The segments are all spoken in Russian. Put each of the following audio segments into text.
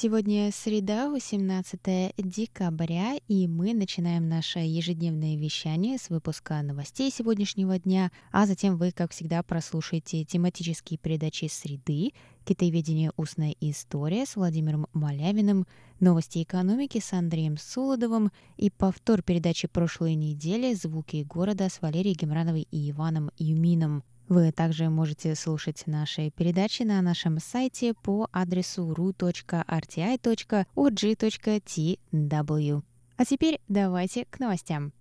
Сегодня среда, 18 декабря, и мы начинаем наше ежедневное вещание с выпуска новостей сегодняшнего дня, а затем вы, как всегда, прослушаете тематические передачи «Среды», «Китаеведение. Устная история» с Владимиром Малявиным, «Новости экономики» с Андреем Солодовым и повтор передачи прошлой недели «Звуки города» с Валерией Гемрановой и Иваном Юмином. Вы также можете слушать наши передачи на нашем сайте по адресу ru.rti.org.tw. А теперь давайте к новостям.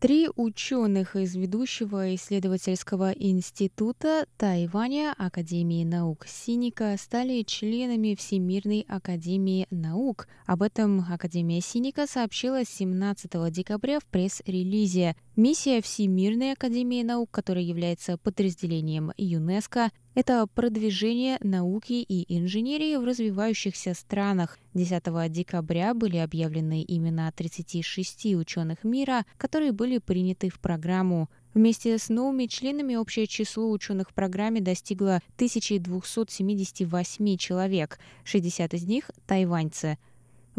Три ученых из ведущего исследовательского института Тайваня Академии наук Синика стали членами Всемирной академии наук. Об этом Академия Синика сообщила 17 декабря в пресс-релизе. Миссия Всемирной академии наук, которая является подразделением ЮНЕСКО, это продвижение науки и инженерии в развивающихся странах. 10 декабря были объявлены имена 36 ученых мира, которые были приняты в программу. Вместе с новыми членами общее число ученых в программе достигло 1278 человек, 60 из них – тайваньцы –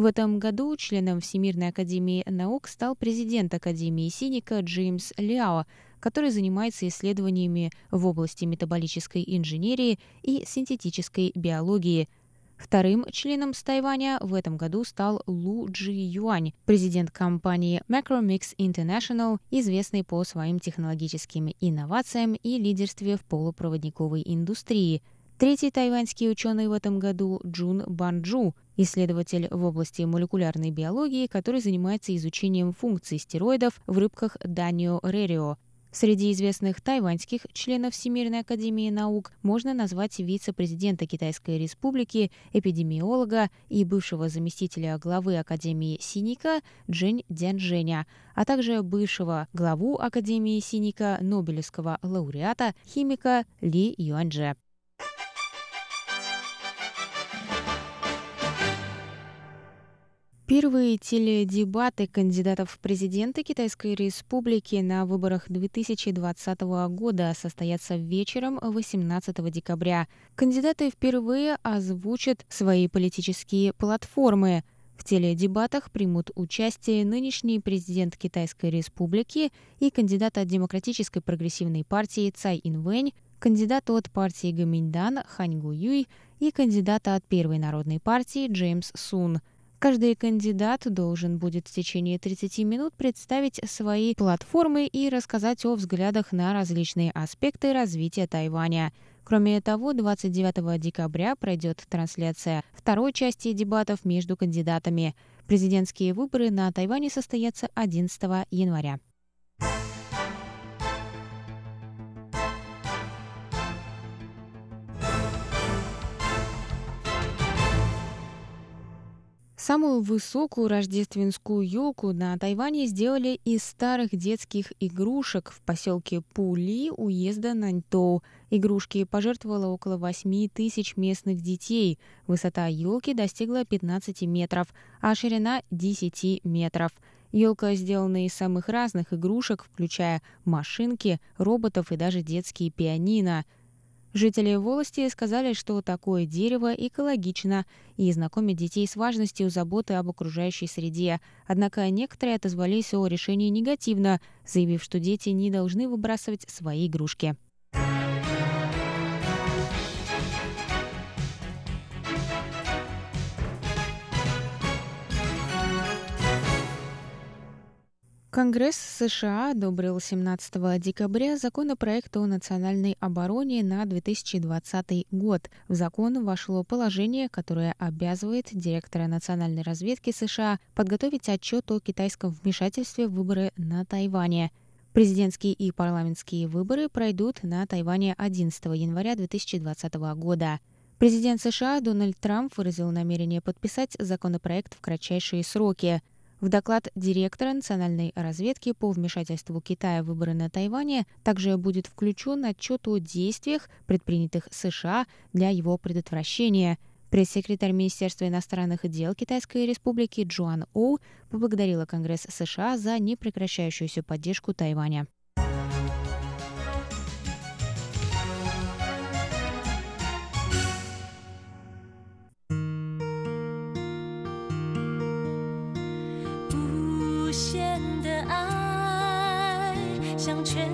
в этом году членом Всемирной академии наук стал президент Академии Синика Джеймс Ляо, который занимается исследованиями в области метаболической инженерии и синтетической биологии. Вторым членом с Тайваня в этом году стал Лу Джи Юань, президент компании Macromix International, известный по своим технологическим инновациям и лидерстве в полупроводниковой индустрии – Третий тайваньский ученый в этом году Джун Банджу, исследователь в области молекулярной биологии, который занимается изучением функций стероидов в рыбках Данио Рерио. Среди известных тайваньских членов Всемирной академии наук можно назвать вице-президента Китайской республики, эпидемиолога и бывшего заместителя главы Академии Синика Джень Дянжэня, а также бывшего главу Академии Синика, Нобелевского лауреата, химика Ли Юаньже. Первые теледебаты кандидатов в президенты Китайской Республики на выборах 2020 года состоятся вечером 18 декабря. Кандидаты впервые озвучат свои политические платформы. В теледебатах примут участие нынешний президент Китайской Республики и кандидат от Демократической прогрессивной партии Цай Инвэнь, кандидат от партии Гаминьдан Хань Гу Юй и кандидат от Первой народной партии Джеймс Сун – Каждый кандидат должен будет в течение 30 минут представить свои платформы и рассказать о взглядах на различные аспекты развития Тайваня. Кроме того, 29 декабря пройдет трансляция второй части дебатов между кандидатами. Президентские выборы на Тайване состоятся 11 января. Самую высокую рождественскую елку на Тайване сделали из старых детских игрушек в поселке Пули уезда Наньтоу. Игрушки пожертвовало около 8 тысяч местных детей. Высота елки достигла 15 метров, а ширина 10 метров. Елка сделана из самых разных игрушек, включая машинки, роботов и даже детские пианино – Жители волости сказали, что такое дерево экологично и знакомит детей с важностью заботы об окружающей среде. Однако некоторые отозвались о решении негативно, заявив, что дети не должны выбрасывать свои игрушки. Конгресс США одобрил 17 декабря законопроект о национальной обороне на 2020 год. В закон вошло положение, которое обязывает директора национальной разведки США подготовить отчет о китайском вмешательстве в выборы на Тайване. Президентские и парламентские выборы пройдут на Тайване 11 января 2020 года. Президент США Дональд Трамп выразил намерение подписать законопроект в кратчайшие сроки. В доклад директора национальной разведки по вмешательству Китая в выборы на Тайване также будет включен отчет о действиях, предпринятых США для его предотвращения – Пресс-секретарь Министерства иностранных дел Китайской Республики Джоан Оу поблагодарила Конгресс США за непрекращающуюся поддержку Тайваня.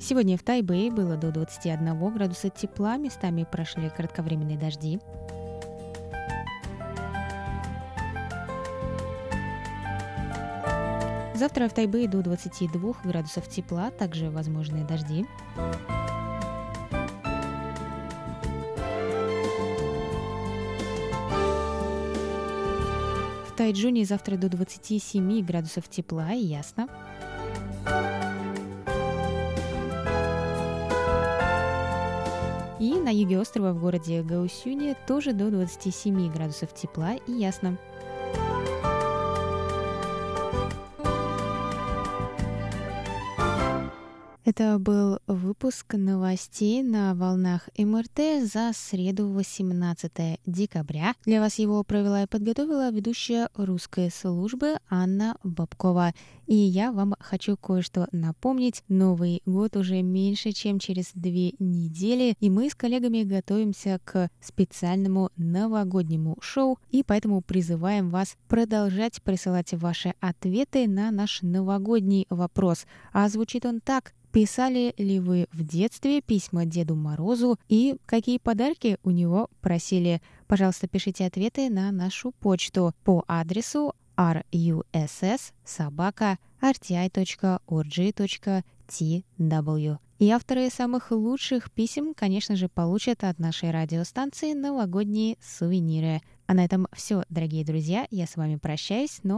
Сегодня в Тайбэе было до 21 градуса тепла, местами прошли кратковременные дожди. Завтра в Тайбэе до 22 градусов тепла, также возможные дожди. Тайджуне завтра до 27 градусов тепла и ясно. И на юге острова в городе Гаусюне тоже до 27 градусов тепла и ясно. Это был выпуск новостей на волнах МРТ за среду 18 декабря. Для вас его провела и подготовила ведущая русской службы Анна Бабкова. И я вам хочу кое-что напомнить. Новый год уже меньше, чем через две недели, и мы с коллегами готовимся к специальному новогоднему шоу, и поэтому призываем вас продолжать присылать ваши ответы на наш новогодний вопрос. А звучит он так. Писали ли вы в детстве письма Деду Морозу и какие подарки у него просили? Пожалуйста, пишите ответы на нашу почту по адресу russ.rti.org.tw. И авторы самых лучших писем, конечно же, получат от нашей радиостанции новогодние сувениры. А на этом все, дорогие друзья. Я с вами прощаюсь, но